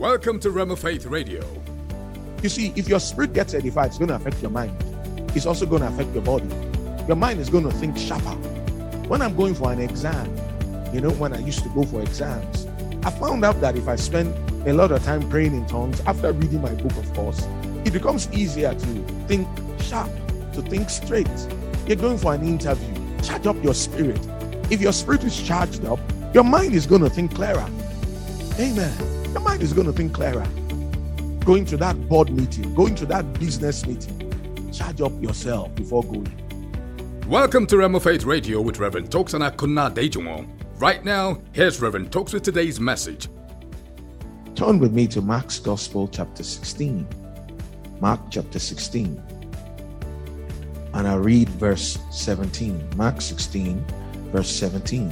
Welcome to Rhema Faith Radio. You see, if your spirit gets edified, it's going to affect your mind. It's also going to affect your body. Your mind is going to think sharper. When I'm going for an exam, you know, when I used to go for exams, I found out that if I spend a lot of time praying in tongues after reading my book, of course, it becomes easier to think sharp, to think straight. You're going for an interview, charge up your spirit. If your spirit is charged up, your mind is going to think clearer. Amen. Your mind is going to think clearer. Going to that board meeting, going to that business meeting, charge up yourself before going. Welcome to Rhema Faith Radio with Reverend Talks Toksana Kunna Dejumo. Right now, here's Reverend Tokes with today's message. Turn with me to Mark's Gospel, chapter 16. Mark chapter 16. And I read verse 17. Mark 16, verse 17.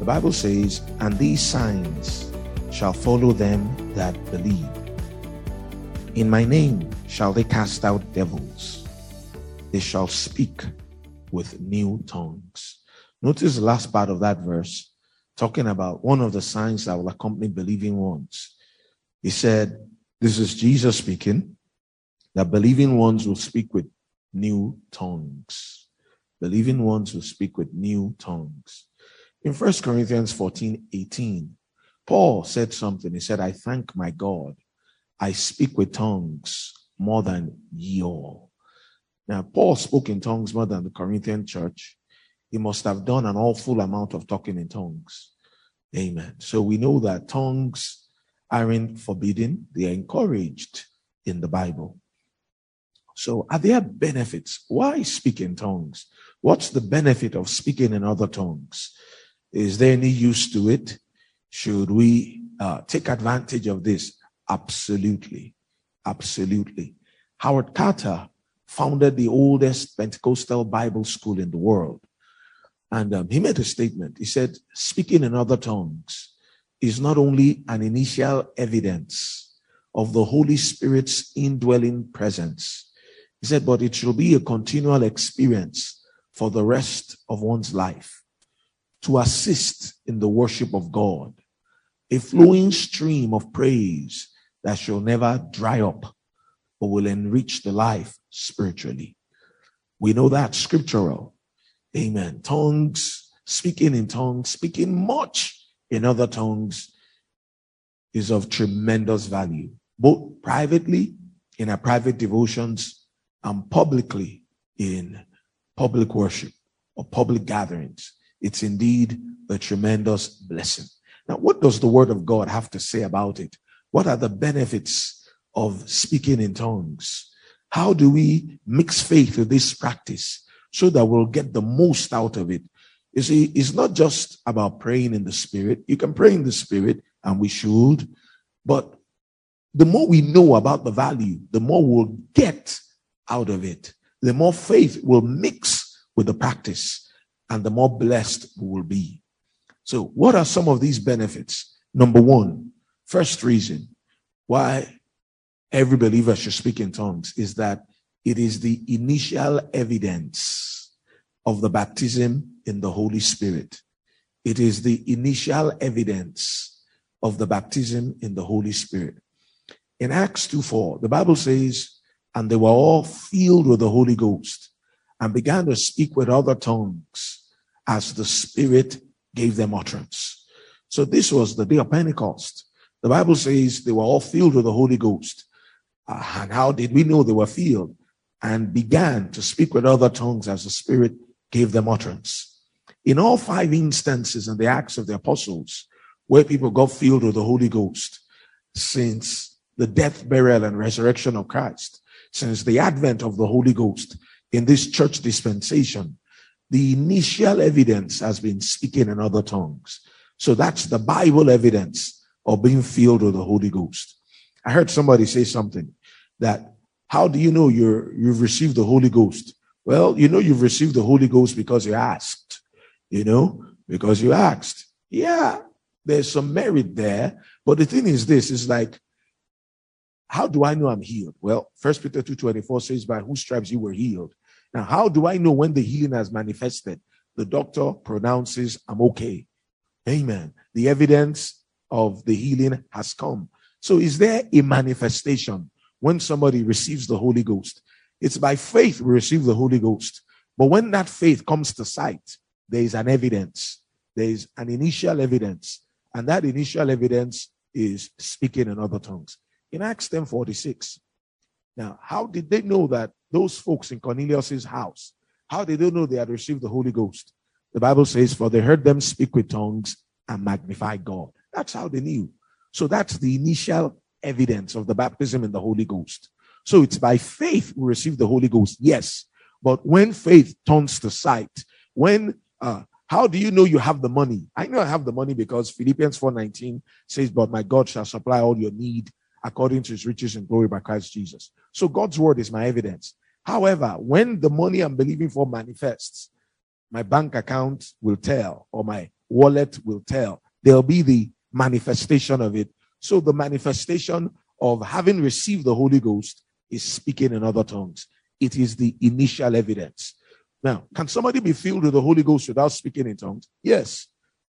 The Bible says, And these signs shall follow them that believe. In my name shall they cast out devils. They shall speak with new tongues. Notice the last part of that verse, talking about one of the signs that will accompany believing ones. He said, This is Jesus speaking, that believing ones will speak with new tongues. Believing ones will speak with new tongues. In 1 Corinthians 14 18, Paul said something. He said, I thank my God. I speak with tongues more than ye all. Now, Paul spoke in tongues more than the Corinthian church. He must have done an awful amount of talking in tongues. Amen. So we know that tongues aren't forbidden, they are encouraged in the Bible. So, are there benefits? Why speak in tongues? What's the benefit of speaking in other tongues? Is there any use to it? Should we uh, take advantage of this? Absolutely. Absolutely. Howard Carter founded the oldest Pentecostal Bible school in the world. And um, he made a statement. He said, speaking in other tongues is not only an initial evidence of the Holy Spirit's indwelling presence, he said, but it should be a continual experience for the rest of one's life to assist in the worship of God a flowing stream of praise that shall never dry up, but will enrich the life spiritually. We know that scriptural. Amen. Tongues, speaking in tongues, speaking much in other tongues is of tremendous value, both privately in our private devotions and publicly in public worship or public gatherings. It's indeed a tremendous blessing. Now, what does the word of God have to say about it? What are the benefits of speaking in tongues? How do we mix faith with this practice so that we'll get the most out of it? You see, it's not just about praying in the spirit. You can pray in the spirit, and we should, but the more we know about the value, the more we'll get out of it. The more faith will mix with the practice, and the more blessed we will be. So, what are some of these benefits? Number one, first reason why every believer should speak in tongues is that it is the initial evidence of the baptism in the Holy Spirit. It is the initial evidence of the baptism in the Holy Spirit. In Acts 2 4, the Bible says, And they were all filled with the Holy Ghost and began to speak with other tongues as the Spirit gave them utterance. So this was the day of Pentecost. The Bible says they were all filled with the Holy Ghost. Uh, and how did we know they were filled? And began to speak with other tongues as the Spirit gave them utterance. In all five instances in the Acts of the Apostles, where people got filled with the Holy Ghost, since the death, burial, and resurrection of Christ, since the advent of the Holy Ghost in this church dispensation, the initial evidence has been speaking in other tongues. So that's the Bible evidence of being filled with the Holy Ghost. I heard somebody say something that how do you know you're you've received the Holy Ghost? Well, you know you've received the Holy Ghost because you asked. You know, because you asked. Yeah, there's some merit there, but the thing is this is like how do I know I'm healed? Well, First Peter 2:24 says, By whose stripes you were healed. Now, how do I know when the healing has manifested? The doctor pronounces, I'm okay. Amen. The evidence of the healing has come. So is there a manifestation when somebody receives the Holy Ghost? It's by faith we receive the Holy Ghost. But when that faith comes to sight, there is an evidence. There is an initial evidence. And that initial evidence is speaking in other tongues. In Acts 10 46. Now, how did they know that those folks in Cornelius's house, how did they know they had received the Holy Ghost? The Bible says, For they heard them speak with tongues and magnify God. That's how they knew. So that's the initial evidence of the baptism in the Holy Ghost. So it's by faith we receive the Holy Ghost, yes. But when faith turns to sight, when uh, how do you know you have the money? I know I have the money because Philippians 4:19 says, But my God shall supply all your need according to his riches and glory by Christ Jesus. So God's word is my evidence. However, when the money I'm believing for manifests, my bank account will tell, or my wallet will tell. There'll be the manifestation of it. So the manifestation of having received the Holy Ghost is speaking in other tongues. It is the initial evidence. Now, can somebody be filled with the Holy Ghost without speaking in tongues? Yes,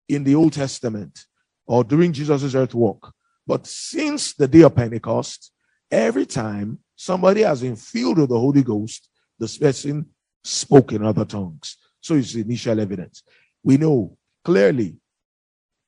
in the Old Testament or during Jesus' earth walk. But since the day of Pentecost, every time somebody has been filled with the Holy Ghost, this person spoke in other tongues. So it's initial evidence. We know clearly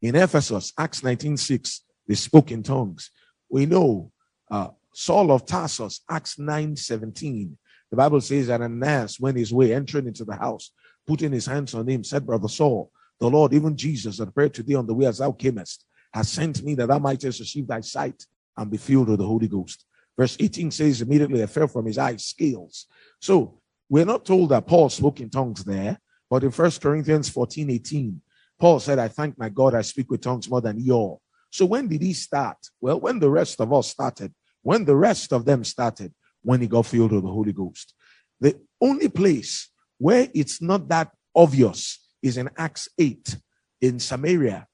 in Ephesus, Acts 19:6, they spoke in tongues. We know uh, Saul of Tarsus, Acts 9:17, the Bible says that Ananias went his way, entering into the house, putting his hands on him, said, Brother Saul, the Lord, even Jesus, that prayed to thee on the way as thou camest, has sent me that thou mightest receive thy sight and be filled with the Holy Ghost. Verse 18 says, immediately there fell from his eyes scales. So we're not told that Paul spoke in tongues there, but in First Corinthians 14 18, Paul said, I thank my God I speak with tongues more than ye all. So when did he start? Well, when the rest of us started, when the rest of them started, when he got filled with the Holy Ghost. The only place where it's not that obvious is in Acts 8 in Samaria.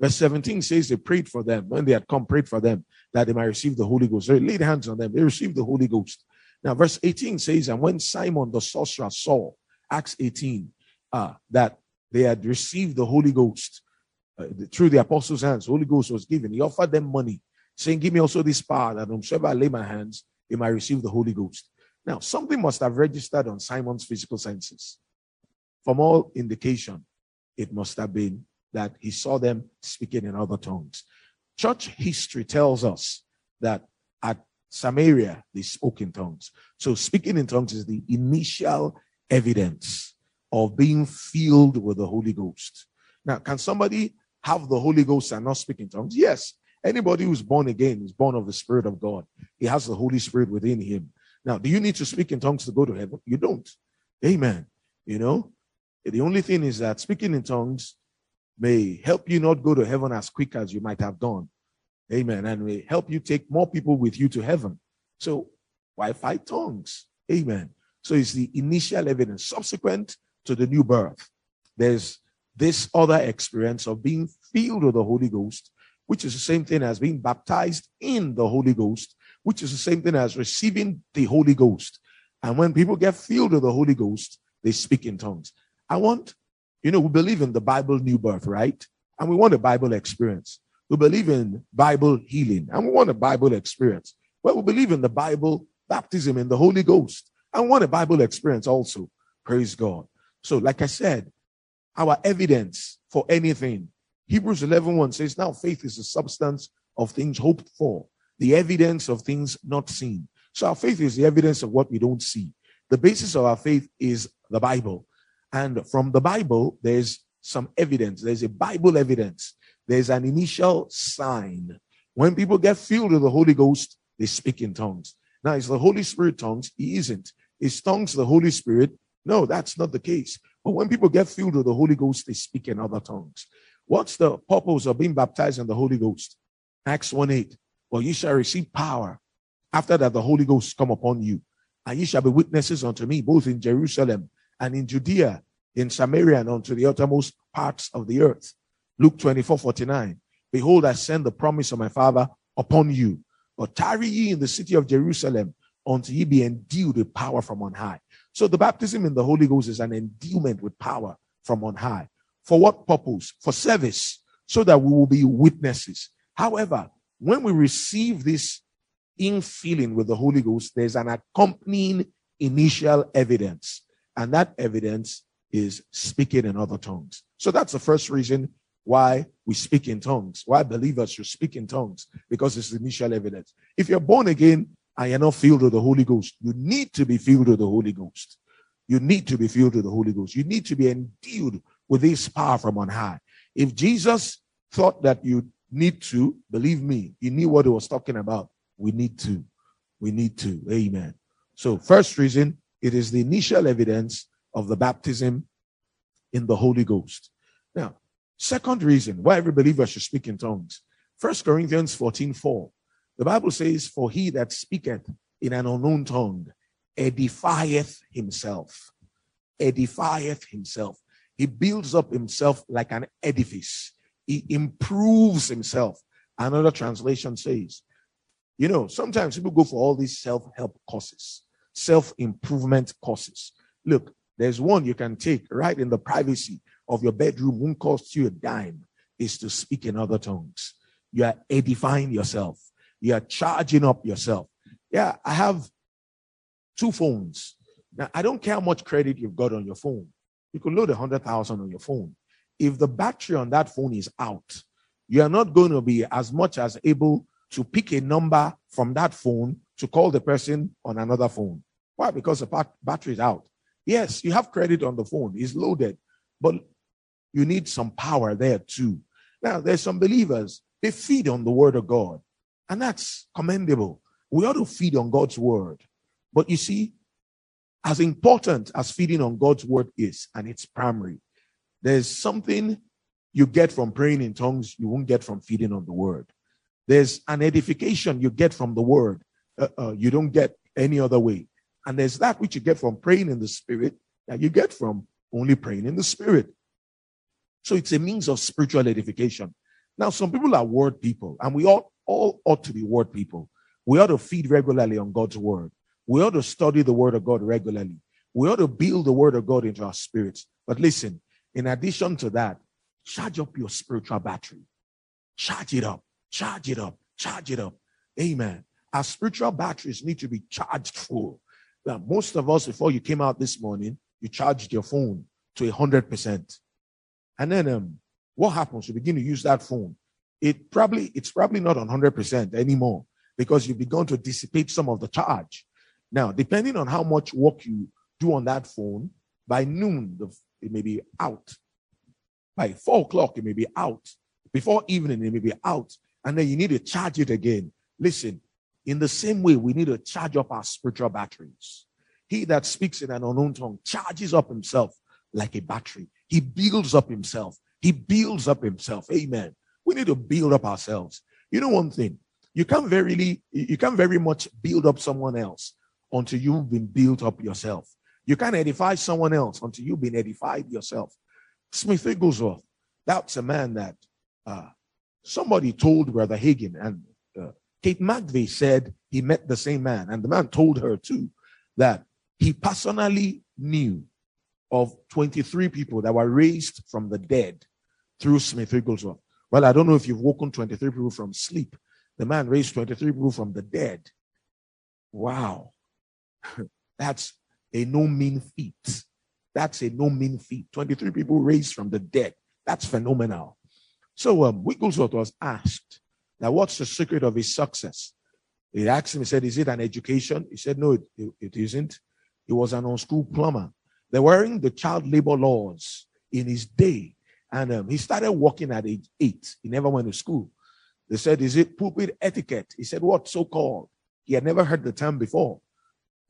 Verse 17 says they prayed for them. When they had come, prayed for them that they might receive the Holy Ghost. They laid hands on them. They received the Holy Ghost. Now, verse 18 says, And when Simon the sorcerer saw, Acts 18, uh, that they had received the Holy Ghost uh, through the apostles' hands, Holy Ghost was given. He offered them money, saying, Give me also this power that whomsoever I lay my hands, he might receive the Holy Ghost. Now, something must have registered on Simon's physical senses. From all indication, it must have been that he saw them speaking in other tongues. Church history tells us that at Samaria, they spoke in tongues. So, speaking in tongues is the initial evidence of being filled with the Holy Ghost. Now, can somebody have the Holy Ghost and not speak in tongues? Yes, Anybody who's born again is born of the Spirit of God. He has the Holy Spirit within him. Now, do you need to speak in tongues to go to heaven? You don't. Amen. You know, the only thing is that speaking in tongues may help you not go to heaven as quick as you might have done. Amen. And may help you take more people with you to heaven. So, why fight tongues? Amen. So, it's the initial evidence. Subsequent to the new birth, there's this other experience of being filled with the Holy Ghost which is the same thing as being baptized in the Holy Ghost, which is the same thing as receiving the Holy Ghost. And when people get filled with the Holy Ghost, they speak in tongues. I want, you know, we believe in the Bible new birth, right? And we want a Bible experience. We believe in Bible healing, and we want a Bible experience. Well, we believe in the Bible baptism in the Holy Ghost, and want a Bible experience also. Praise God. So, like I said, our evidence for anything Hebrews 11 1 says, Now faith is the substance of things hoped for, the evidence of things not seen. So our faith is the evidence of what we don't see. The basis of our faith is the Bible. And from the Bible, there's some evidence. There's a Bible evidence. There's an initial sign. When people get filled with the Holy Ghost, they speak in tongues. Now, is the Holy Spirit tongues? He isn't. Is tongues the Holy Spirit? No, that's not the case. But when people get filled with the Holy Ghost, they speak in other tongues. What's the purpose of being baptized in the Holy Ghost? Acts 1 8. Well, you shall receive power after that the Holy Ghost come upon you, and you shall be witnesses unto me, both in Jerusalem and in Judea, in Samaria, and unto the uttermost parts of the earth. Luke 24 49. Behold, I send the promise of my Father upon you. But tarry ye in the city of Jerusalem until ye be endued with power from on high. So the baptism in the Holy Ghost is an endowment with power from on high. For what purpose? For service, so that we will be witnesses. However, when we receive this infilling with the Holy Ghost, there's an accompanying initial evidence. And that evidence is speaking in other tongues. So that's the first reason why we speak in tongues, why believers should speak in tongues, because it's initial evidence. If you're born again and you're not filled with the Holy Ghost, you need to be filled with the Holy Ghost. You need to be filled with the Holy Ghost. You need to be endued with this power from on high. If Jesus thought that you need to, believe me, he knew what he was talking about. We need to. We need to. Amen. So, first reason, it is the initial evidence of the baptism in the Holy Ghost. Now, second reason why every believer should speak in tongues. First Corinthians 14 4. The Bible says, For he that speaketh in an unknown tongue edifieth himself. Edifieth himself. He builds up himself like an edifice. He improves himself. Another translation says, you know, sometimes people go for all these self help courses, self improvement courses. Look, there's one you can take right in the privacy of your bedroom, won't cost you a dime, is to speak in other tongues. You are edifying yourself, you are charging up yourself. Yeah, I have two phones. Now, I don't care how much credit you've got on your phone. You could load a hundred thousand on your phone. If the battery on that phone is out, you are not going to be as much as able to pick a number from that phone to call the person on another phone. Why? Because the bat- battery is out. Yes, you have credit on the phone, it's loaded, but you need some power there too. Now, there's some believers, they feed on the word of God, and that's commendable. We ought to feed on God's word. But you see, as important as feeding on God's word is, and it's primary, there's something you get from praying in tongues you won't get from feeding on the word. There's an edification you get from the word uh, uh, you don't get any other way. And there's that which you get from praying in the spirit that you get from only praying in the spirit. So it's a means of spiritual edification. Now, some people are word people, and we all, all ought to be word people. We ought to feed regularly on God's word. We ought to study the word of God regularly. We ought to build the word of God into our spirits. But listen, in addition to that, charge up your spiritual battery. Charge it up. Charge it up. Charge it up. Amen. Our spiritual batteries need to be charged full. Now, most of us, before you came out this morning, you charged your phone to a hundred percent. And then um, what happens? You begin to use that phone. It probably it's probably not on hundred percent anymore because you've begun to dissipate some of the charge. Now, depending on how much work you do on that phone, by noon the, it may be out. By four o'clock, it may be out. Before evening, it may be out and then you need to charge it again. Listen, in the same way, we need to charge up our spiritual batteries. He that speaks in an unknown tongue charges up himself like a battery. He builds up himself. He builds up himself. Amen. We need to build up ourselves. You know one thing, you can't very you can't very much build up someone else until you've been built up yourself. You can't edify someone else until you've been edified yourself. Smith Wigglesworth, that's a man that uh, Somebody told Brother Hagin, and Kate McVeigh said he met the same man, and the man told her too that he personally knew of 23 people that were raised from the dead through Smith Wigglesworth. Well, I don't know if you've woken 23 people from sleep. The man raised 23 people from the dead. Wow. That's a no mean feat. That's a no mean feat. 23 people raised from the dead. That's phenomenal. So um, Wigglesworth was asked, now what's the secret of his success? He asked him, he said, is it an education? He said, no, it, it, isn't. He was an unschooled plumber. They were in the child labor laws in his day. And um, he started working at age eight. He never went to school. They said, is it pulpit etiquette? He said, what so called? He had never heard the term before.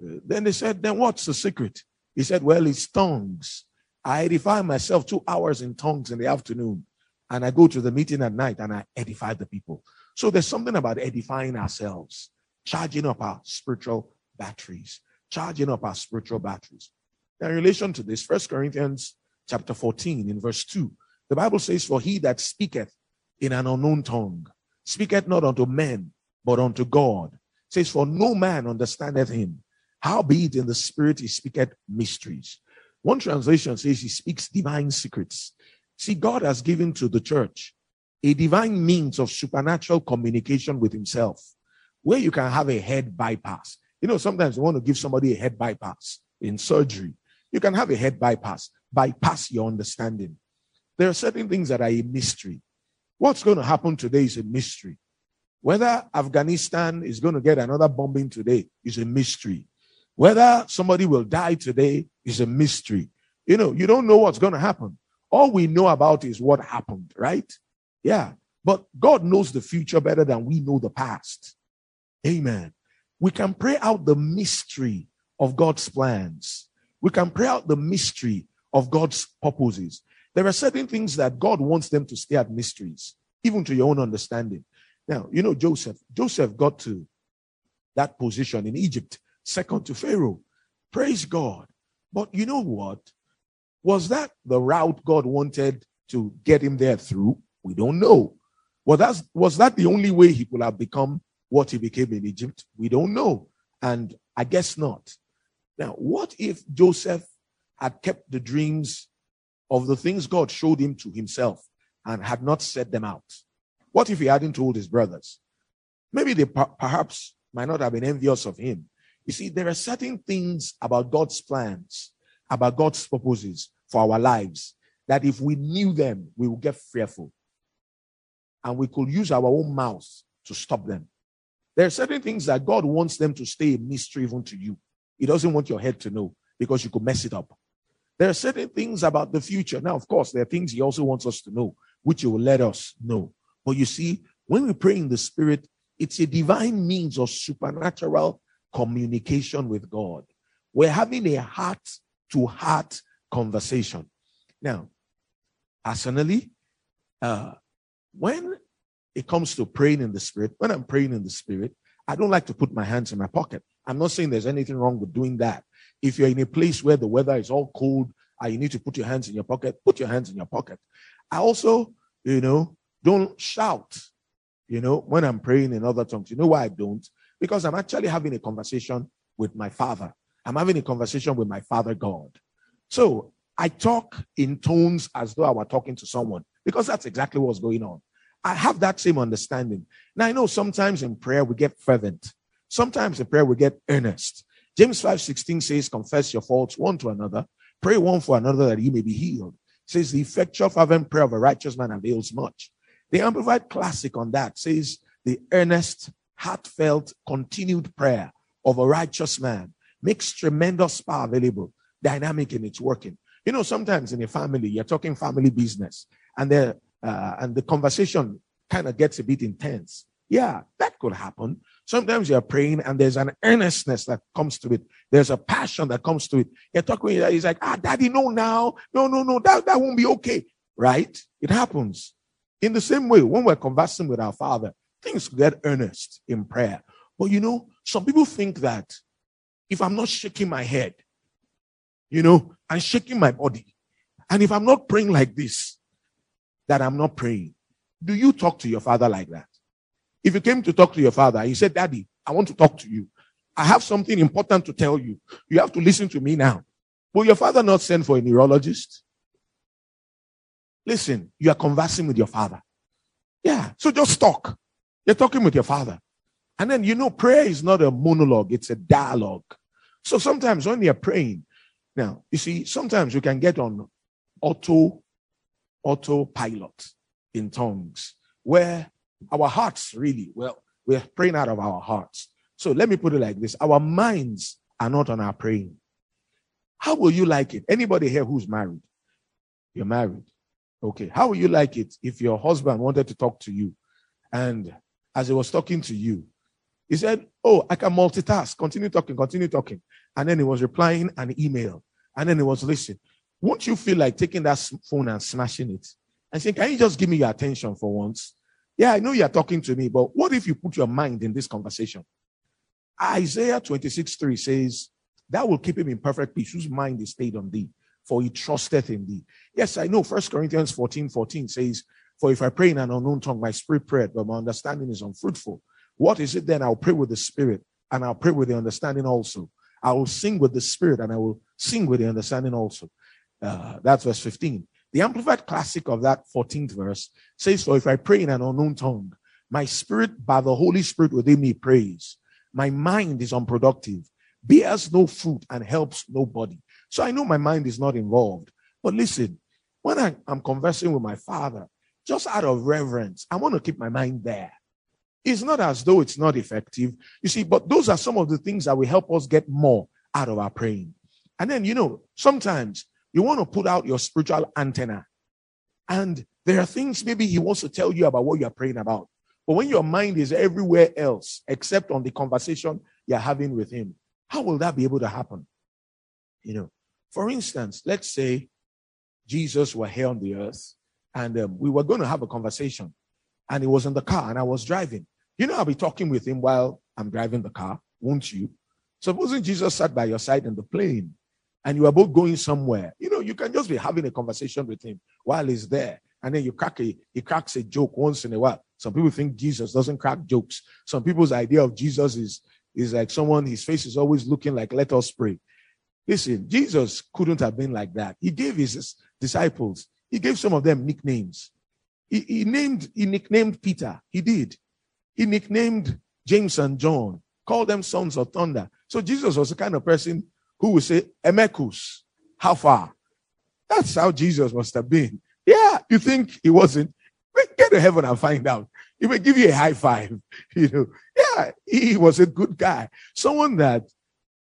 Uh, then they said, then what's the secret? He said, well, it's tongues. I edify myself two hours in tongues in the afternoon and I go to the meeting at night and I edify the people. So there's something about edifying ourselves, charging up our spiritual batteries, charging up our spiritual batteries. Now, in relation to this, First Corinthians chapter 14, in verse 2, the Bible says, For he that speaketh in an unknown tongue speaketh not unto men, but unto God. It says, For no man understandeth him. Howbeit in the spirit he speaketh mysteries. One translation says he speaks divine secrets. See, God has given to the church a divine means of supernatural communication with himself, where you can have a head bypass. You know, sometimes you want to give somebody a head bypass in surgery. You can have a head bypass, bypass your understanding. There are certain things that are a mystery. What's going to happen today is a mystery. Whether Afghanistan is going to get another bombing today is a mystery. Whether somebody will die today is a mystery. You know, you don't know what's going to happen. All we know about is what happened, right? Yeah. But God knows the future better than we know the past. Amen. We can pray out the mystery of God's plans. We can pray out the mystery of God's purposes. There are certain things that God wants them to stay at mysteries, even to your own understanding. Now, you know, Joseph, Joseph got to that position in Egypt, second to Pharaoh. Praise God. But you know what? Was that the route God wanted to get him there through? We don't know. Well, that's was that the only way he could have become what he became in Egypt? We don't know. And I guess not. Now, what if Joseph had kept the dreams of the things God showed him to himself and had not said them out? What if he hadn't told his brothers? Maybe they perhaps might not have been envious of him. You see, there are certain things about God's plans, about God's purposes for our lives, that if we knew them, we would get fearful and we could use our own mouth to stop them. There are certain things that God wants them to stay a mystery even to you. He doesn't want your head to know because you could mess it up. There are certain things about the future. Now, of course, there are things He also wants us to know, which He will let us know. But you see, when we pray in the Spirit, it's a divine means of supernatural communication with God. We're having a heart to heart conversation. Now, personally, uh, when it comes to praying in the spirit, when I'm praying in the spirit, I don't like to put my hands in my pocket. I'm not saying there's anything wrong with doing that. If you're in a place where the weather is all cold and you need to put your hands in your pocket, put your hands in your pocket. I also, you know, don't shout, you know, when I'm praying in other tongues. You know why I don't? Because I'm actually having a conversation with my father. I'm having a conversation with my father God. So I talk in tones as though I were talking to someone because that's exactly what's going on. I have that same understanding. Now, I know sometimes in prayer we get fervent, sometimes in prayer we get earnest. James 5 16 says, Confess your faults one to another, pray one for another that you may be healed. It says, The effectual fervent prayer of a righteous man avails much. The Amplified Classic on that says, The earnest, heartfelt, continued prayer of a righteous man makes tremendous power available, dynamic in its working. You know, sometimes in a family, you're talking family business, and the uh, and the conversation kind of gets a bit intense. Yeah, that could happen. Sometimes you're praying and there's an earnestness that comes to it. There's a passion that comes to it. You're talking, he's like, ah, daddy, no, now. No, no, no, that, that won't be okay. Right? It happens. In the same way, when we're conversing with our father, things get earnest in prayer. But you know, some people think that if I'm not shaking my head, you know, and shaking my body, and if I'm not praying like this, that I'm not praying. Do you talk to your father like that? If you came to talk to your father, he said, Daddy, I want to talk to you. I have something important to tell you. You have to listen to me now. Will your father not send for a neurologist? Listen, you are conversing with your father. Yeah, so just talk. You're talking with your father. And then, you know, prayer is not a monologue, it's a dialogue. So sometimes when you're praying, now, you see, sometimes you can get on auto autopilot in tongues, where our hearts really, well, we're praying out of our hearts. So let me put it like this our minds are not on our praying. How will you like it? Anybody here who's married? You're married. Okay. How will you like it if your husband wanted to talk to you and as he was talking to you, he said, Oh, I can multitask. Continue talking, continue talking. And then he was replying an email. And then he was listening. Won't you feel like taking that phone and smashing it and saying, Can you just give me your attention for once? Yeah, I know you're talking to me, but what if you put your mind in this conversation? Isaiah 26 3 says, That will keep him in perfect peace, whose mind is stayed on thee, for he trusteth in thee. Yes, I know. First Corinthians 14 14 says, For if I pray in an unknown tongue, my spirit prayed, but my understanding is unfruitful. What is it then? I'll pray with the spirit, and I'll pray with the understanding also. I will sing with the spirit, and I will sing with the understanding also. Uh, that's verse 15. The Amplified Classic of that 14th verse says, For if I pray in an unknown tongue, my spirit by the Holy Spirit within me prays. My mind is unproductive, bears no fruit, and helps nobody. So I know my mind is not involved. But listen, when I, am conversing with my father, just out of reverence, I want to keep my mind there. It's not as though it's not effective. You see, but those are some of the things that will help us get more out of our praying. And then, you know, sometimes you want to put out your spiritual antenna. And there are things maybe he wants to tell you about what you're praying about. But when your mind is everywhere else except on the conversation you're having with him, how will that be able to happen? You know, for instance, let's say Jesus were here on the earth and um, we were going to have a conversation and he was in the car and I was driving. You know, I'll be talking with him while I'm driving the car, won't you? Supposing Jesus sat by your side in the plane and you are both going somewhere, you know, you can just be having a conversation with him while he's there. And then you crack a, he cracks a joke once in a while. Some people think Jesus doesn't crack jokes. Some people's idea of Jesus is, is like someone, his face is always looking like, let us pray. Listen, Jesus couldn't have been like that. He gave his disciples, he gave some of them nicknames. He, he named, he nicknamed Peter. He did. He nicknamed James and John, called them sons of thunder. So Jesus was the kind of person who will say, Emekus, how far? That's how Jesus must have been. Yeah, you think he wasn't? Get to heaven and find out. He may give you a high five. You know, yeah, he was a good guy. Someone that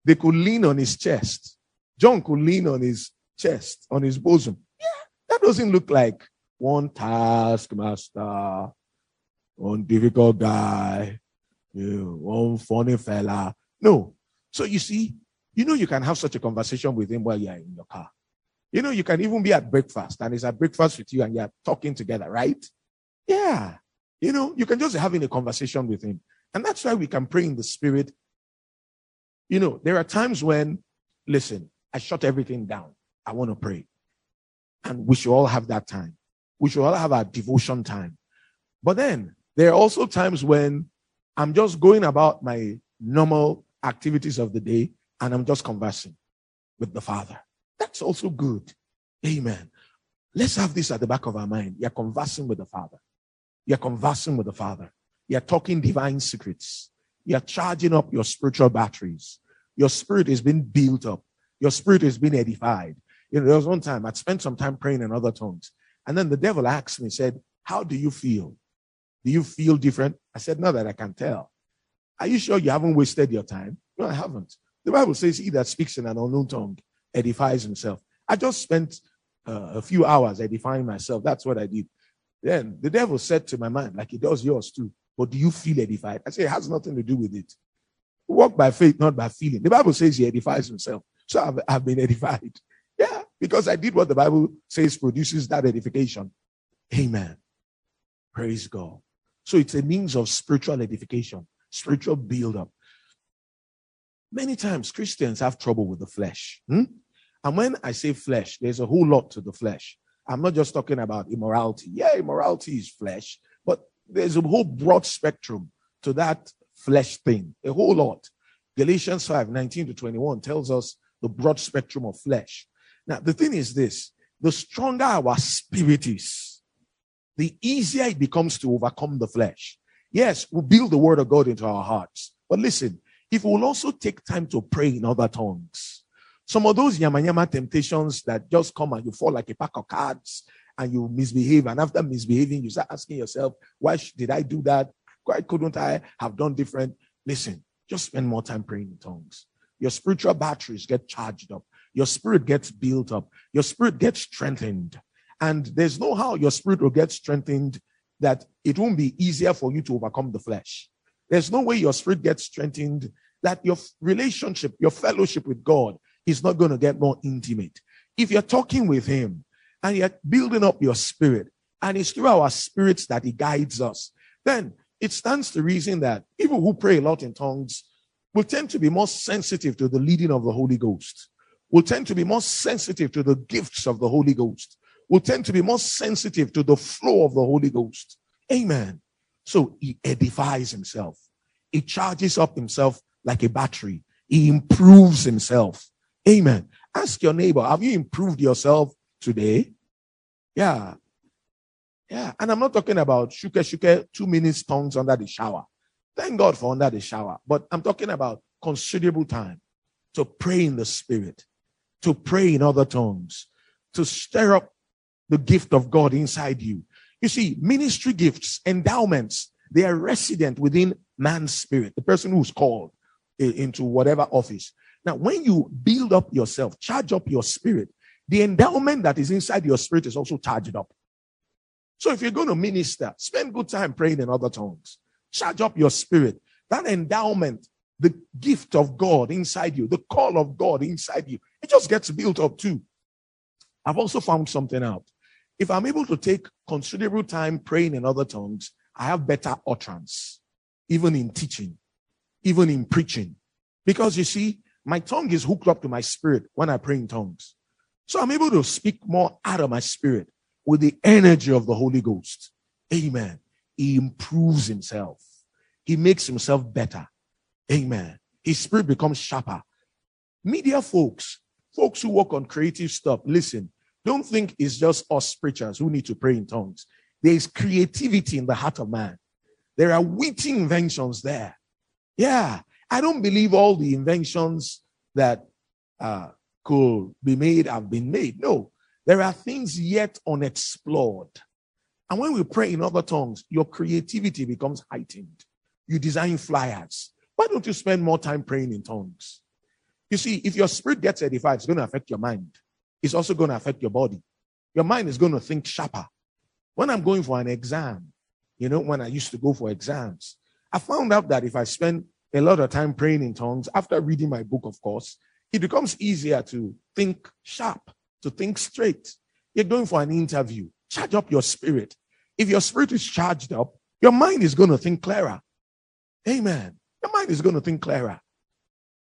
they could lean on his chest. John could lean on his chest, on his bosom. Yeah, that doesn't look like one taskmaster, one difficult guy, you know, one funny fella. No. So you see, you know you can have such a conversation with him while you're in your car. You know, you can even be at breakfast and he's at breakfast with you and you're talking together, right? Yeah. You know, you can just having a conversation with him. And that's why we can pray in the spirit. You know, there are times when, listen, I shut everything down. I want to pray. And we should all have that time. We should all have our devotion time. But then there are also times when I'm just going about my normal activities of the day and I'm just conversing with the Father. That's also good. Amen. Let's have this at the back of our mind. You're conversing with the Father. You're conversing with the Father. You're talking divine secrets. You're charging up your spiritual batteries. Your spirit is being built up. Your spirit is being edified. You know, there was one time I'd spent some time praying in other tongues. And then the devil asked me, said, How do you feel? Do you feel different? I said, No, that I can tell. Are you sure you haven't wasted your time? No, I haven't. The Bible says, He that speaks in an unknown tongue edifies himself. I just spent uh, a few hours edifying myself. That's what I did. Then the devil said to my mind, like he does yours too, but do you feel edified? I say it has nothing to do with it. Walk by faith, not by feeling. The Bible says he edifies himself. So I've, I've been edified. Yeah, because I did what the Bible says produces that edification. Amen. Praise God. So it's a means of spiritual edification, spiritual build up. Many times Christians have trouble with the flesh. Hmm? And when I say flesh, there's a whole lot to the flesh. I'm not just talking about immorality. Yeah, immorality is flesh, but there's a whole broad spectrum to that flesh thing, a whole lot. Galatians 5 19 to 21 tells us the broad spectrum of flesh. Now, the thing is this the stronger our spirit is, the easier it becomes to overcome the flesh. Yes, we build the word of God into our hearts. But listen, if we'll also take time to pray in other tongues, some of those yama yama temptations that just come and you fall like a pack of cards and you misbehave. And after misbehaving, you start asking yourself, why did I do that? Why couldn't I have done different? Listen, just spend more time praying in tongues. Your spiritual batteries get charged up. Your spirit gets built up. Your spirit gets strengthened. And there's no how your spirit will get strengthened that it won't be easier for you to overcome the flesh. There's no way your spirit gets strengthened that your relationship, your fellowship with God is not going to get more intimate. If you're talking with Him and you're building up your spirit, and it's through our spirits that He guides us, then it stands to reason that people who pray a lot in tongues will tend to be more sensitive to the leading of the Holy Ghost, will tend to be more sensitive to the gifts of the Holy Ghost, will tend to be more sensitive to the flow of the Holy Ghost. Amen. So he edifies himself. He charges up himself like a battery. He improves himself. Amen. Ask your neighbor, have you improved yourself today? Yeah. Yeah. And I'm not talking about shuke shuke, two minutes tongues under the shower. Thank God for under the shower. But I'm talking about considerable time to pray in the spirit, to pray in other tongues, to stir up the gift of God inside you. You see, ministry gifts, endowments, they are resident within man's spirit, the person who's called into whatever office. Now, when you build up yourself, charge up your spirit, the endowment that is inside your spirit is also charged up. So if you're going to minister, spend good time praying in other tongues. Charge up your spirit. That endowment, the gift of God inside you, the call of God inside you, it just gets built up too. I've also found something out. If I'm able to take considerable time praying in other tongues, I have better utterance, even in teaching, even in preaching. Because you see, my tongue is hooked up to my spirit when I pray in tongues. So I'm able to speak more out of my spirit with the energy of the Holy Ghost. Amen. He improves himself. He makes himself better. Amen. His spirit becomes sharper. Media folks, folks who work on creative stuff, listen, don't think it's just us preachers who need to pray in tongues. There is creativity in the heart of man. There are witty inventions there. Yeah. I don't believe all the inventions that uh, could be made have been made. No. There are things yet unexplored. And when we pray in other tongues, your creativity becomes heightened. You design flyers. Why don't you spend more time praying in tongues? You see, if your spirit gets edified, it's going to affect your mind it's also going to affect your body. Your mind is going to think sharper. When I'm going for an exam, you know, when I used to go for exams, I found out that if I spend a lot of time praying in tongues, after reading my book, of course, it becomes easier to think sharp, to think straight. You're going for an interview, charge up your spirit. If your spirit is charged up, your mind is going to think clearer. Amen. Your mind is going to think clearer.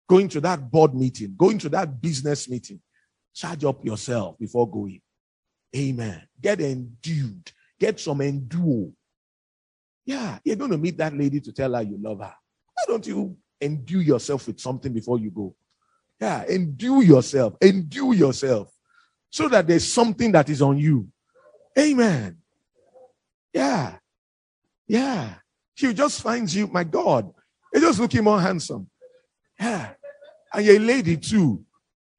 Going to that board meeting, going to that business meeting, Charge up yourself before going. Amen. Get endued. Get some endure. Yeah, you're going to meet that lady to tell her you love her. Why don't you endue yourself with something before you go? Yeah, endue yourself. Endue yourself so that there's something that is on you. Amen. Yeah. Yeah. She just finds you, my God, you're just looking more handsome. Yeah. And you're a lady too.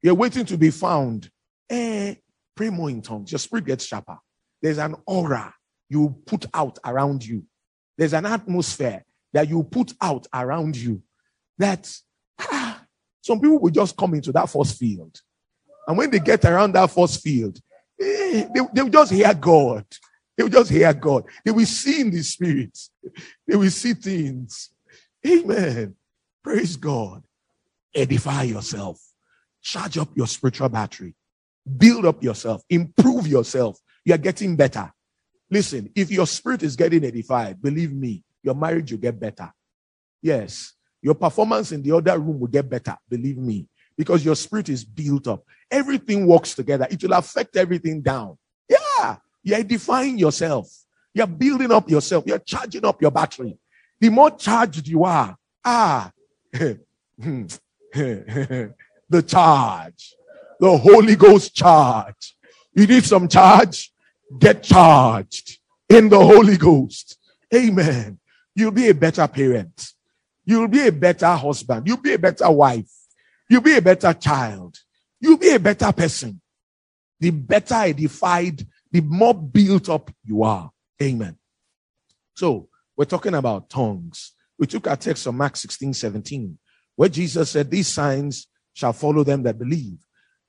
You're waiting to be found. Eh, pray more in tongues. Your spirit gets sharper. There's an aura you put out around you. There's an atmosphere that you put out around you. That ah, some people will just come into that force field. And when they get around that force field, eh, they, they will just hear God. They will just hear God. They will see in the spirit. They will see things. Amen. Praise God. Edify yourself. Charge up your spiritual battery. Build up yourself. Improve yourself. You're getting better. Listen, if your spirit is getting edified, believe me, your marriage will get better. Yes. Your performance in the other room will get better. Believe me. Because your spirit is built up. Everything works together. It will affect everything down. Yeah. You're edifying yourself. You're building up yourself. You're charging up your battery. The more charged you are, ah, the charge, the Holy Ghost charge. You need some charge? Get charged in the Holy Ghost. Amen. You'll be a better parent. You'll be a better husband. You'll be a better wife. You'll be a better child. You'll be a better person. The better edified, the more built up you are. Amen. So we're talking about tongues. We took our text from Mark 16, 17, where Jesus said, These signs shall follow them that believe.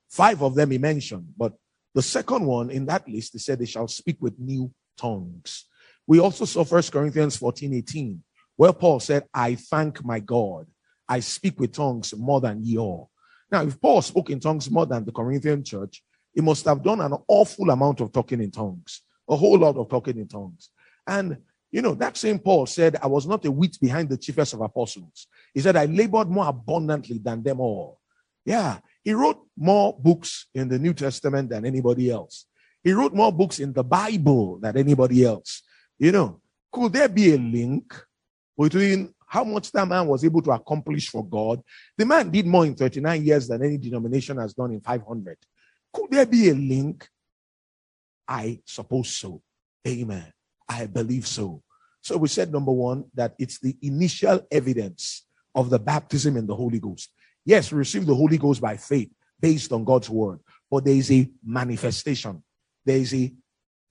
Five of them he mentioned, but the second one in that list, he said they shall speak with new tongues. We also saw First Corinthians 14, 18, where Paul said, I thank my God. I speak with tongues more than ye all. Now, if Paul spoke in tongues more than the Corinthian church, he must have done an awful amount of talking in tongues, a whole lot of talking in tongues. And you know, that same Paul said, I was not a wheat behind the chiefest of apostles. He said, I labored more abundantly than them all. Yeah, he wrote more books in the New Testament than anybody else. He wrote more books in the Bible than anybody else. You know, could there be a link between how much that man was able to accomplish for God? The man did more in 39 years than any denomination has done in 500. Could there be a link? I suppose so. Amen. I believe so. So we said, number one, that it's the initial evidence of the baptism in the Holy Ghost. Yes, we receive the Holy Ghost by faith based on God's word, but there is a manifestation. There is a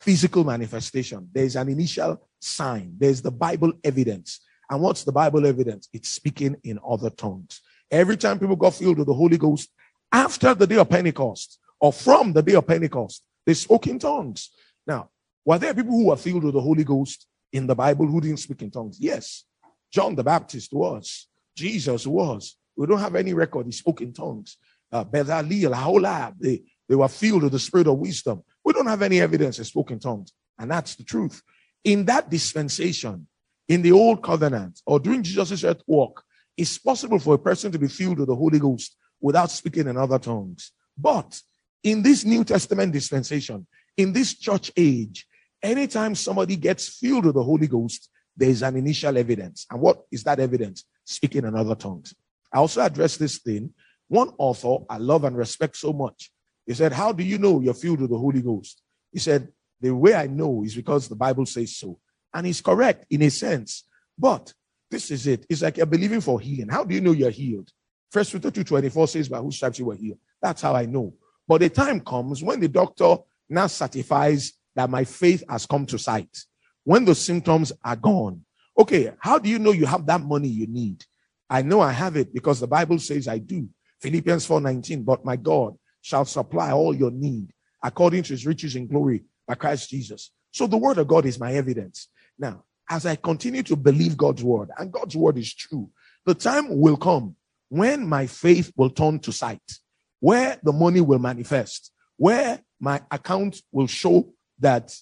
physical manifestation. There is an initial sign. There's the Bible evidence. And what's the Bible evidence? It's speaking in other tongues. Every time people got filled with the Holy Ghost after the day of Pentecost or from the day of Pentecost, they spoke in tongues. Now, were there people who were filled with the Holy Ghost in the Bible who didn't speak in tongues? Yes. John the Baptist was. Jesus was. We don't have any record. He spoke in tongues. Uh, Bezalel, they, they were filled with the spirit of wisdom. Don't have any evidence he spoken tongues. And that's the truth. In that dispensation, in the old covenant, or during Jesus' earth walk, it's possible for a person to be filled with the Holy Ghost without speaking in other tongues. But in this New Testament dispensation, in this church age, anytime somebody gets filled with the Holy Ghost, there is an initial evidence. And what is that evidence? Speaking in other tongues. I also address this thing. One author I love and respect so much. He said, How do you know you're filled with the Holy Ghost? He said, The way I know is because the Bible says so. And he's correct in a sense. But this is it. It's like you're believing for healing. How do you know you're healed? First Peter 2.24 says, by whose stripes you were healed. That's how I know. But the time comes when the doctor now certifies that my faith has come to sight. When the symptoms are gone. Okay, how do you know you have that money you need? I know I have it because the Bible says I do. Philippians 4:19, but my God shall supply all your need according to his riches in glory by Christ Jesus. So the word of God is my evidence. Now, as I continue to believe God's word, and God's word is true, the time will come when my faith will turn to sight, where the money will manifest, where my account will show that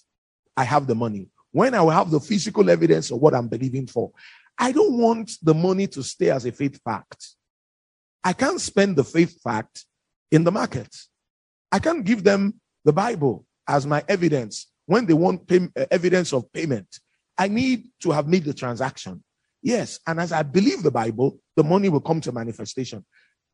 I have the money, when I will have the physical evidence of what I'm believing for. I don't want the money to stay as a faith fact. I can't spend the faith fact in the market. I can't give them the Bible as my evidence when they want pay- uh, evidence of payment. I need to have made the transaction. Yes. And as I believe the Bible, the money will come to manifestation.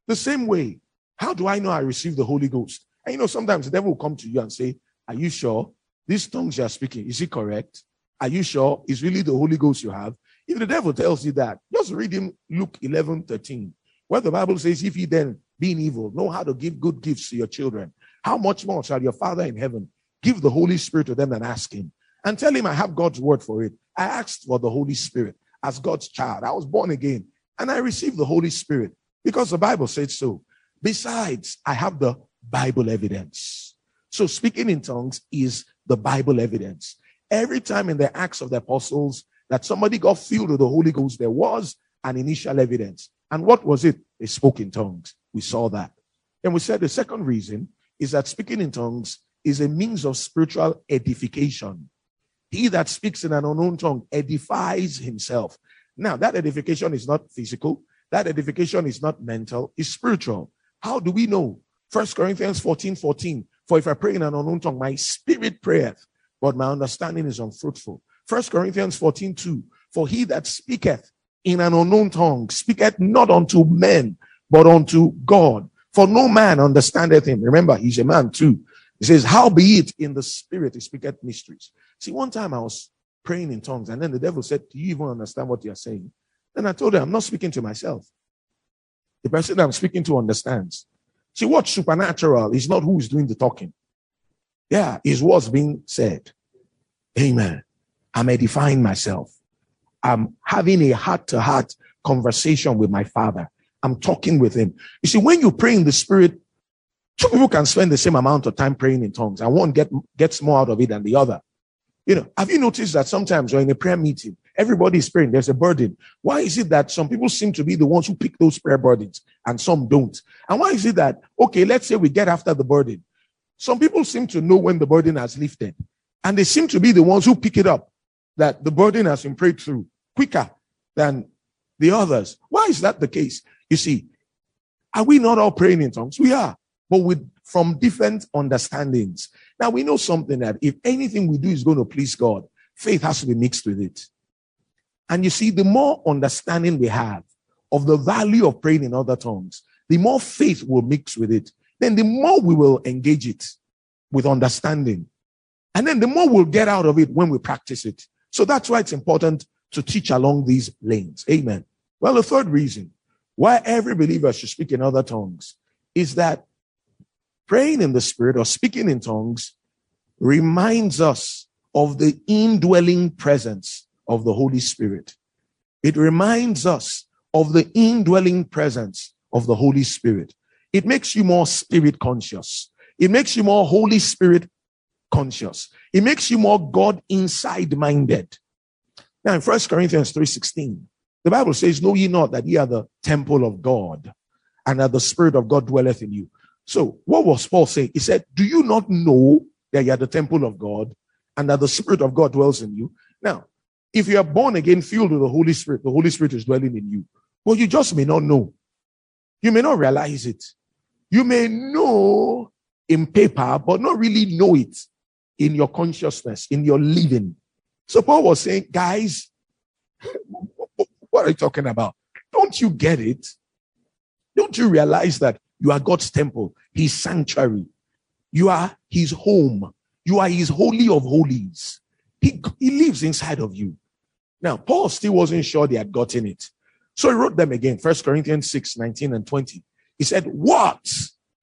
The same way, how do I know I received the Holy Ghost? And you know, sometimes the devil will come to you and say, Are you sure? These tongues you are speaking, is it correct? Are you sure? it's really the Holy Ghost you have? If the devil tells you that, just read him Luke 11 13, where the Bible says, If he then, being evil, know how to give good gifts to your children, how much more shall your Father in heaven give the Holy Spirit to them and ask him? And tell him, I have God's word for it. I asked for the Holy Spirit as God's child. I was born again and I received the Holy Spirit because the Bible said so. Besides, I have the Bible evidence. So speaking in tongues is the Bible evidence. Every time in the Acts of the Apostles that somebody got filled with the Holy Ghost, there was an initial evidence. And what was it? They spoke in tongues. We saw that. And we said the second reason is that speaking in tongues is a means of spiritual edification. He that speaks in an unknown tongue edifies himself. Now, that edification is not physical, that edification is not mental, it's spiritual. How do we know? First Corinthians 14 14. For if I pray in an unknown tongue, my spirit prayeth, but my understanding is unfruitful. First Corinthians 14 2. For he that speaketh in an unknown tongue speaketh not unto men, but unto God. For no man understandeth him. Remember, he's a man too. He says, How be it in the spirit, he speaketh mysteries. See, one time I was praying in tongues, and then the devil said, Do you even understand what you're saying? Then I told him, I'm not speaking to myself. The person I'm speaking to understands. See, what's supernatural is not who is doing the talking. Yeah, is what's being said. Amen. I'm edifying myself. I'm having a heart to heart conversation with my father. I'm talking with him. You see, when you pray in the spirit, two people can spend the same amount of time praying in tongues and one get, gets more out of it than the other. You know, have you noticed that sometimes you're in a prayer meeting, everybody is praying, there's a burden. Why is it that some people seem to be the ones who pick those prayer burdens and some don't? And why is it that, okay, let's say we get after the burden. Some people seem to know when the burden has lifted, and they seem to be the ones who pick it up, that the burden has been prayed through quicker than the others. Why is that the case? You see, are we not all praying in tongues? We are, but with from different understandings. Now we know something that if anything we do is going to please God, faith has to be mixed with it. And you see, the more understanding we have of the value of praying in other tongues, the more faith will mix with it. Then the more we will engage it with understanding. And then the more we'll get out of it when we practice it. So that's why it's important to teach along these lanes. Amen. Well, the third reason why every believer should speak in other tongues is that praying in the spirit or speaking in tongues reminds us of the indwelling presence of the Holy Spirit. It reminds us of the indwelling presence of the Holy Spirit. It makes you more spirit conscious. It makes you more Holy Spirit conscious. It makes you more God inside minded. Now in First Corinthians 3:16, the Bible says, Know ye not that ye are the temple of God, and that the Spirit of God dwelleth in you. So what was Paul saying? He said, Do you not know that you are the temple of God and that the Spirit of God dwells in you? Now, if you are born again, filled with the Holy Spirit, the Holy Spirit is dwelling in you. Well, you just may not know. You may not realize it. You may know in paper, but not really know it in your consciousness, in your living. So Paul was saying, guys, what are you talking about? Don't you get it? Don't you realize that you are God's temple, his sanctuary? You are his home. You are his holy of holies. He, he lives inside of you. Now, Paul still wasn't sure they had gotten it. So he wrote them again, First Corinthians 6, 19 and 20. He said, What?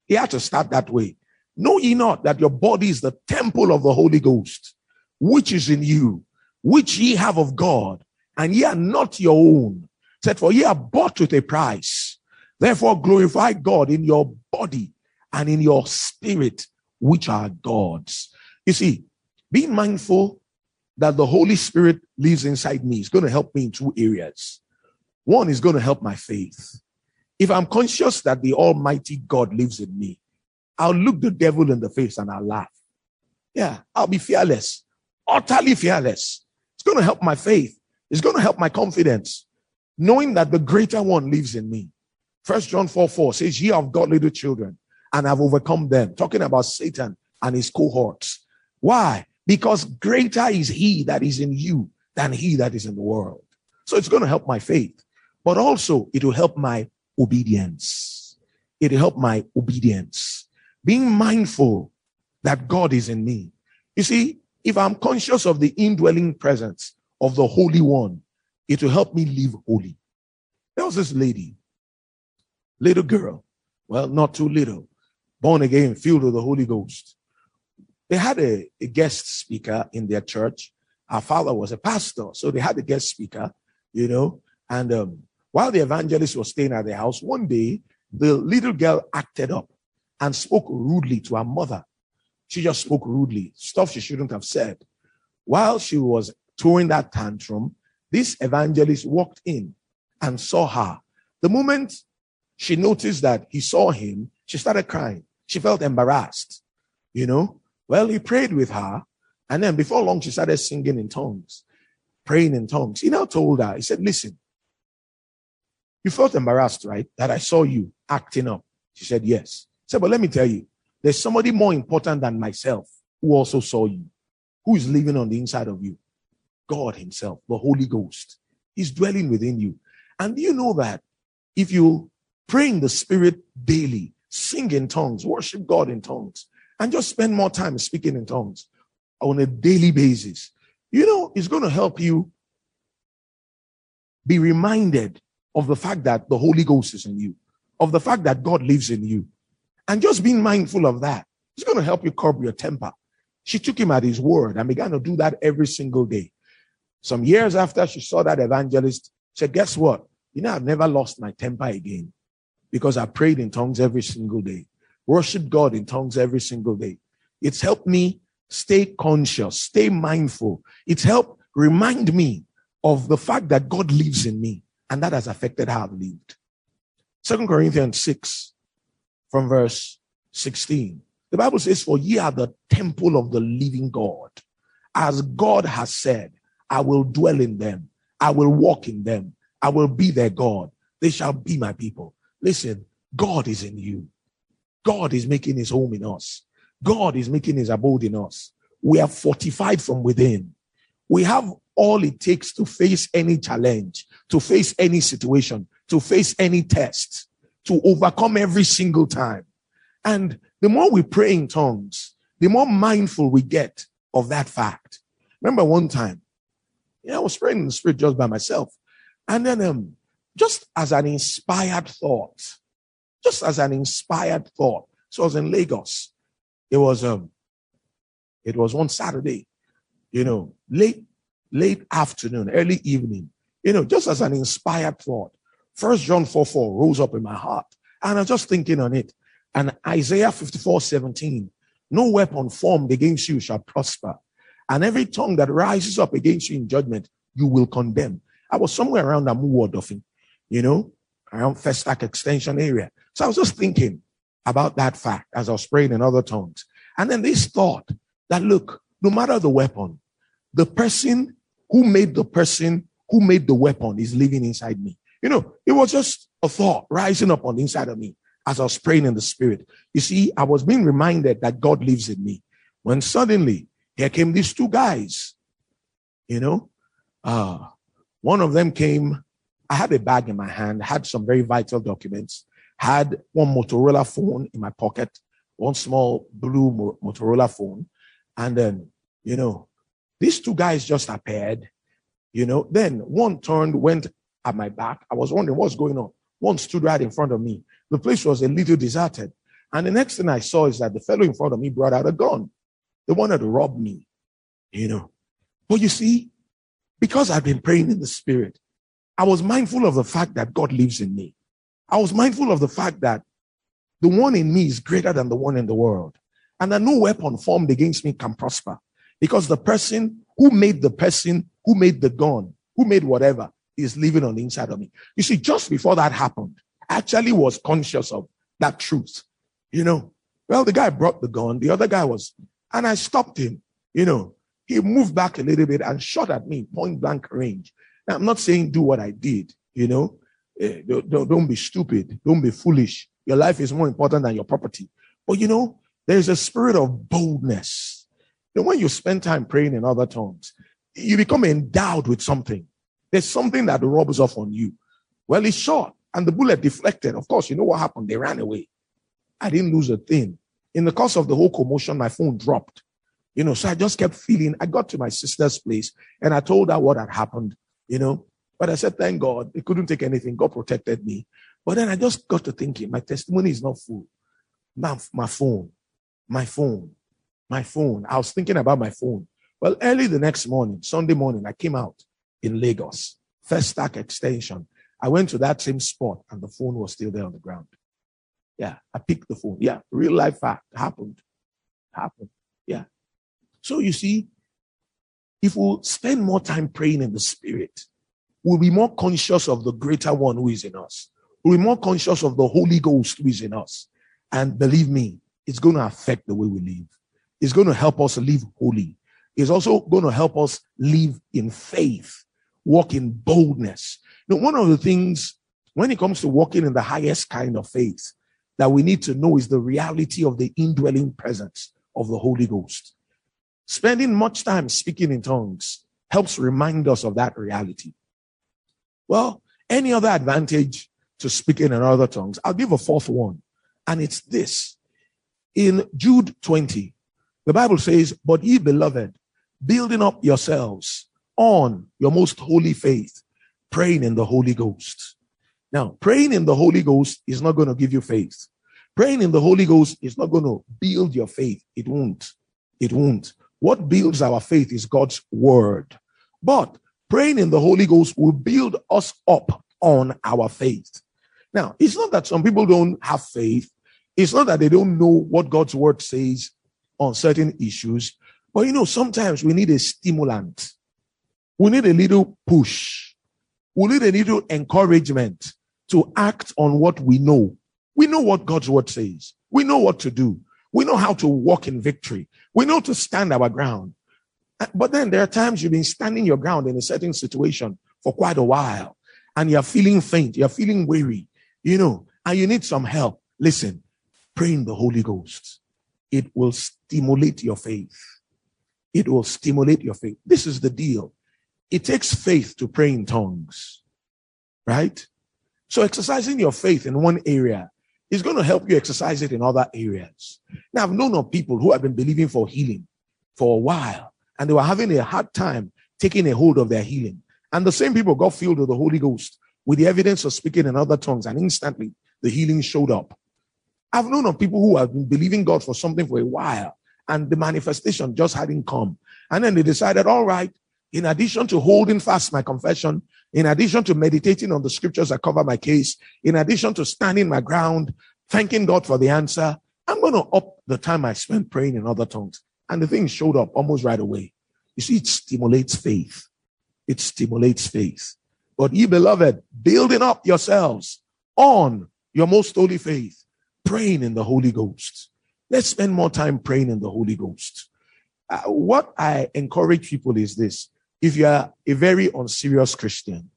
He had to start that way. Know ye not that your body is the temple of the Holy Ghost, which is in you, which ye have of God, and ye are not your own. Said, For ye are bought with a price. Therefore glorify God in your body and in your spirit, which are God's. You see, being mindful that the Holy Spirit lives inside me is going to help me in two areas. One is going to help my faith. If I'm conscious that the Almighty God lives in me, I'll look the devil in the face and I'll laugh. Yeah, I'll be fearless, utterly fearless. It's going to help my faith. It's going to help my confidence, knowing that the greater one lives in me. First John 4 4 says, Ye have got little children and have overcome them. Talking about Satan and his cohorts. Why? Because greater is he that is in you than he that is in the world. So it's going to help my faith, but also it will help my obedience. It will help my obedience. Being mindful that God is in me. You see, if I'm conscious of the indwelling presence of the Holy One, it will help me live holy. There was this lady, little girl, well, not too little, born again, filled with the Holy Ghost. They had a, a guest speaker in their church. Her father was a pastor, so they had a guest speaker, you know. And um, while the evangelist was staying at the house, one day the little girl acted up and spoke rudely to her mother. She just spoke rudely, stuff she shouldn't have said. While she was throwing that tantrum, this evangelist walked in and saw her. The moment she noticed that he saw him, she started crying. She felt embarrassed, you know. Well, he prayed with her, and then before long, she started singing in tongues, praying in tongues. He now told her, he said, Listen, you felt embarrassed, right? That I saw you acting up. She said, Yes. He said, But let me tell you, there's somebody more important than myself who also saw you, who is living on the inside of you. God Himself, the Holy Ghost. He's dwelling within you. And do you know that if you pray in the Spirit daily, sing in tongues, worship God in tongues, and just spend more time speaking in tongues on a daily basis, you know, it's going to help you be reminded of the fact that the Holy Ghost is in you, of the fact that God lives in you. And just being mindful of that is going to help you curb your temper. She took him at his word and began to do that every single day. Some years after she saw that evangelist, she said, Guess what? You know, I've never lost my temper again because I prayed in tongues every single day, worship God in tongues every single day. It's helped me stay conscious, stay mindful. It's helped remind me of the fact that God lives in me, and that has affected how I've lived. Second Corinthians 6, from verse 16. The Bible says, For ye are the temple of the living God. As God has said, I will dwell in them. I will walk in them. I will be their God. They shall be my people. Listen, God is in you. God is making his home in us. God is making his abode in us. We are fortified from within. We have all it takes to face any challenge, to face any situation, to face any test, to overcome every single time. And the more we pray in tongues, the more mindful we get of that fact. Remember one time, yeah, I was praying in the spirit just by myself. And then um, just as an inspired thought, just as an inspired thought. So I was in Lagos. It was um it was one Saturday, you know, late, late afternoon, early evening, you know, just as an inspired thought. First John 4 4 rose up in my heart. And I was just thinking on it. And Isaiah 54 17, no weapon formed against you shall prosper. And every tongue that rises up against you in judgment, you will condemn. I was somewhere around Amuwo Odofin, you know, around Festac extension area. So I was just thinking about that fact as I was praying in other tongues. And then this thought that look, no matter the weapon, the person who made the person who made the weapon is living inside me. You know, it was just a thought rising up on the inside of me as I was praying in the spirit. You see, I was being reminded that God lives in me. When suddenly here came these two guys, you know, uh, one of them came. I had a bag in my hand, had some very vital documents, had one Motorola phone in my pocket, one small blue Motorola phone. And then, you know, these two guys just appeared, you know. Then one turned, went at my back. I was wondering what's going on. One stood right in front of me. The place was a little deserted. And the next thing I saw is that the fellow in front of me brought out a gun. They wanted to rob me, you know. But you see, because I've been praying in the spirit, I was mindful of the fact that God lives in me. I was mindful of the fact that the one in me is greater than the one in the world, and that no weapon formed against me can prosper because the person who made the person who made the gun, who made whatever, is living on the inside of me. You see, just before that happened, I actually was conscious of that truth. You know, well, the guy brought the gun, the other guy was, and I stopped him. You know, he moved back a little bit and shot at me, point blank range. Now, I'm not saying do what I did, you know. Uh, don't, don't be stupid. Don't be foolish. Your life is more important than your property. But you know, there's a spirit of boldness. Know, when you spend time praying in other tongues, you become endowed with something. There's something that rubs off on you. Well, it's shot and the bullet deflected. Of course, you know what happened? They ran away. I didn't lose a thing. In the course of the whole commotion, my phone dropped. You know, so I just kept feeling. I got to my sister's place and I told her what had happened, you know. But I said, thank God, it couldn't take anything. God protected me. But then I just got to thinking, my testimony is not full. My, my phone, my phone, my phone. I was thinking about my phone. Well, early the next morning, Sunday morning, I came out in Lagos, Festac extension. I went to that same spot and the phone was still there on the ground. Yeah, I picked the phone. Yeah, real life fact happened. Happened. Yeah. So you see, if we spend more time praying in the spirit, we'll be more conscious of the greater one who is in us. We'll be more conscious of the Holy Ghost who is in us. And believe me, it's going to affect the way we live. It's going to help us live holy. It's also going to help us live in faith, walk in boldness. Now, one of the things when it comes to walking in the highest kind of faith that we need to know is the reality of the indwelling presence of the Holy Ghost. Spending much time speaking in tongues helps remind us of that reality. Well, any other advantage to speaking in other tongues? I'll give a fourth one, and it's this. In Jude 20, the Bible says, But ye beloved, building up yourselves on your most holy faith, praying in the Holy Ghost. Now, praying in the Holy Ghost is not going to give you faith. Praying in the Holy Ghost is not going to build your faith. It won't. It won't. What builds our faith is God's word. But praying in the Holy Ghost will build us up on our faith. Now, it's not that some people don't have faith. It's not that they don't know what God's word says on certain issues. But you know, sometimes we need a stimulant. We need a little push. We need a little encouragement to act on what we know. We know what God's word says. We know what to do. We know how to walk in victory. We know to stand our ground. But then there are times you've been standing your ground in a certain situation for quite a while and you're feeling faint, you're feeling weary, you know, and you need some help. Listen, pray in the Holy Ghost. It will stimulate your faith. It will stimulate your faith. This is the deal. It takes faith to pray in tongues, right? So exercising your faith in one area is going to help you exercise it in other areas. Now, I've known of people who have been believing for healing for a while and they were having a hard time taking a hold of their healing. And the same people got filled with the Holy Ghost with the evidence of speaking in other tongues, and instantly the healing showed up. I've known of people who have been believing God for something for a while, and the manifestation just hadn't come. And then they decided, all right, in addition to holding fast my confession, in addition to meditating on the scriptures that cover my case, in addition to standing my ground, thanking God for the answer, I'm going to up the time I spend praying in other tongues. And the thing showed up almost right away. You see, it stimulates faith. It stimulates faith. But ye beloved, building up yourselves on your most holy faith, praying in the Holy Ghost. Let's spend more time praying in the Holy Ghost. Uh, what I encourage people is this if you are a very unserious Christian,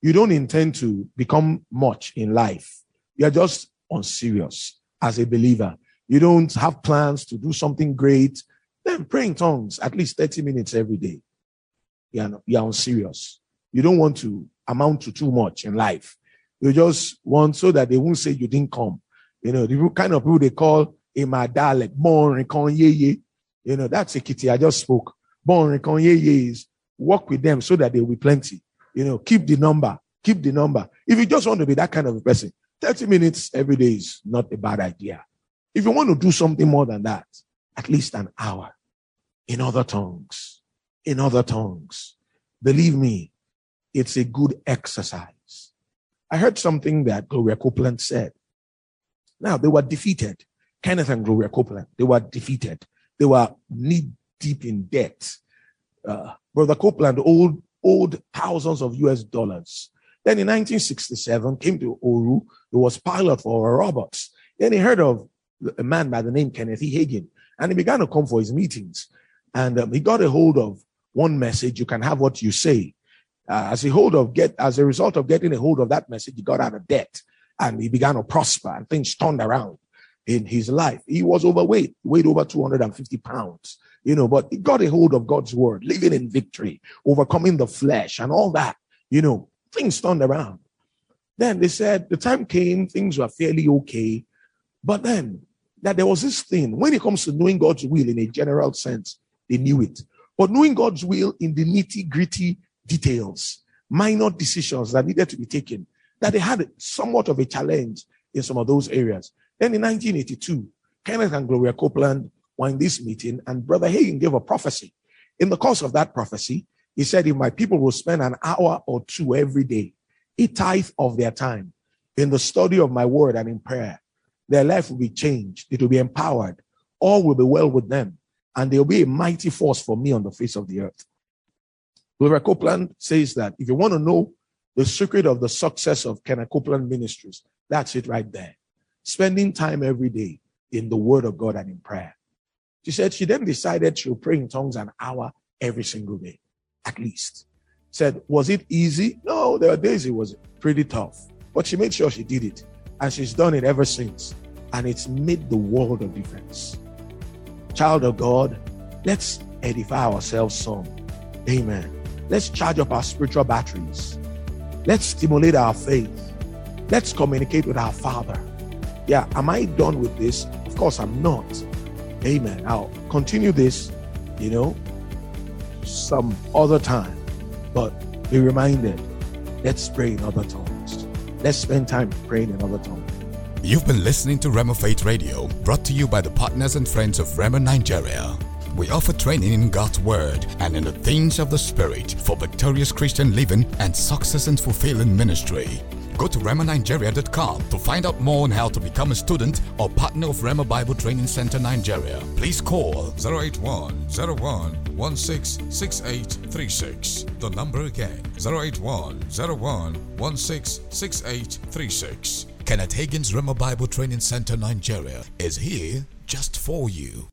you don't intend to become much in life. You're just unserious as a believer. You don't have plans to do something great. Then pray in tongues at least 30 minutes every day. You're, you're unserious. You don't want to amount to too much in life. You just want so that they won't say you didn't come. You know, the kind of people they call a madalek, born. You know, that's a kitty I just spoke. Born is work with them so that there will be plenty. You know, keep the number, keep the number. If you just want to be that kind of a person, 30 minutes every day is not a bad idea. If you want to do something more than that, at least an hour in other tongues, in other tongues. Believe me, it's a good exercise. I heard something that Gloria Copeland said. Now, they were defeated. Kenneth and Gloria Copeland, they were defeated. They were knee deep in debt. Uh, Brother Copeland owed, owed thousands of US dollars. Then in 1967, came to ORU. He was pilot for Roberts. Then he heard of a man by the name Kenneth E. Hagin, and he began to come for his meetings. And um, he got a hold of one message: "You can have what you say." Uh, as a hold of get, as a result of getting a hold of that message, he got out of debt, and he began to prosper, and things turned around in his life. He was overweight, weighed over 250 pounds you know, but he got a hold of God's word, living in victory, overcoming the flesh and all that, you know, things turned around. Then they said the time came, things were fairly okay. But then that there was this thing when it comes to knowing God's will in a general sense, they knew it. But knowing God's will in the nitty gritty details, minor decisions that needed to be taken, that they had somewhat of a challenge in some of those areas. Then in 1982, Kenneth and Gloria Copeland were in this meeting, and Brother Hagin gave a prophecy. In the course of that prophecy, he said, If my people will spend an hour or two every day, a tithe of their time in the study of my word and in prayer, their life will be changed. It will be empowered. All will be well with them, and they'll be a mighty force for me on the face of the earth. Gloria Copeland says that if you want to know the secret of the success of Kenneth Copeland Ministries, that's it right there. Spending time every day in the word of God and in prayer. She said she then decided she'll pray in tongues an hour every single day, at least. Said, was it easy? No, there were days it was pretty tough, but she made sure she did it. And she's done it ever since. And it's made the world of difference. Child of God, let's edify ourselves some. Amen. Let's charge up our spiritual batteries. Let's stimulate our faith. Let's communicate with our Father. Yeah, am I done with this? Of course, I'm not. Amen. I'll continue this, you know, some other time. But be reminded, let's pray in other tongues. Let's spend time praying in other tongues. You've been listening to Rhema Faith Radio, brought to you by the partners and friends of Rhema Nigeria. We offer training in God's Word and in the things of the Spirit for victorious Christian living and success and fulfilling ministry. Go to RhemaNigeria.com to find out more on how to become a student or partner of Rhema Bible Training Center Nigeria. Please call 081 01 The number again 081 01 Kenneth Hagin's Rhema Bible Training Center Nigeria is here just for you.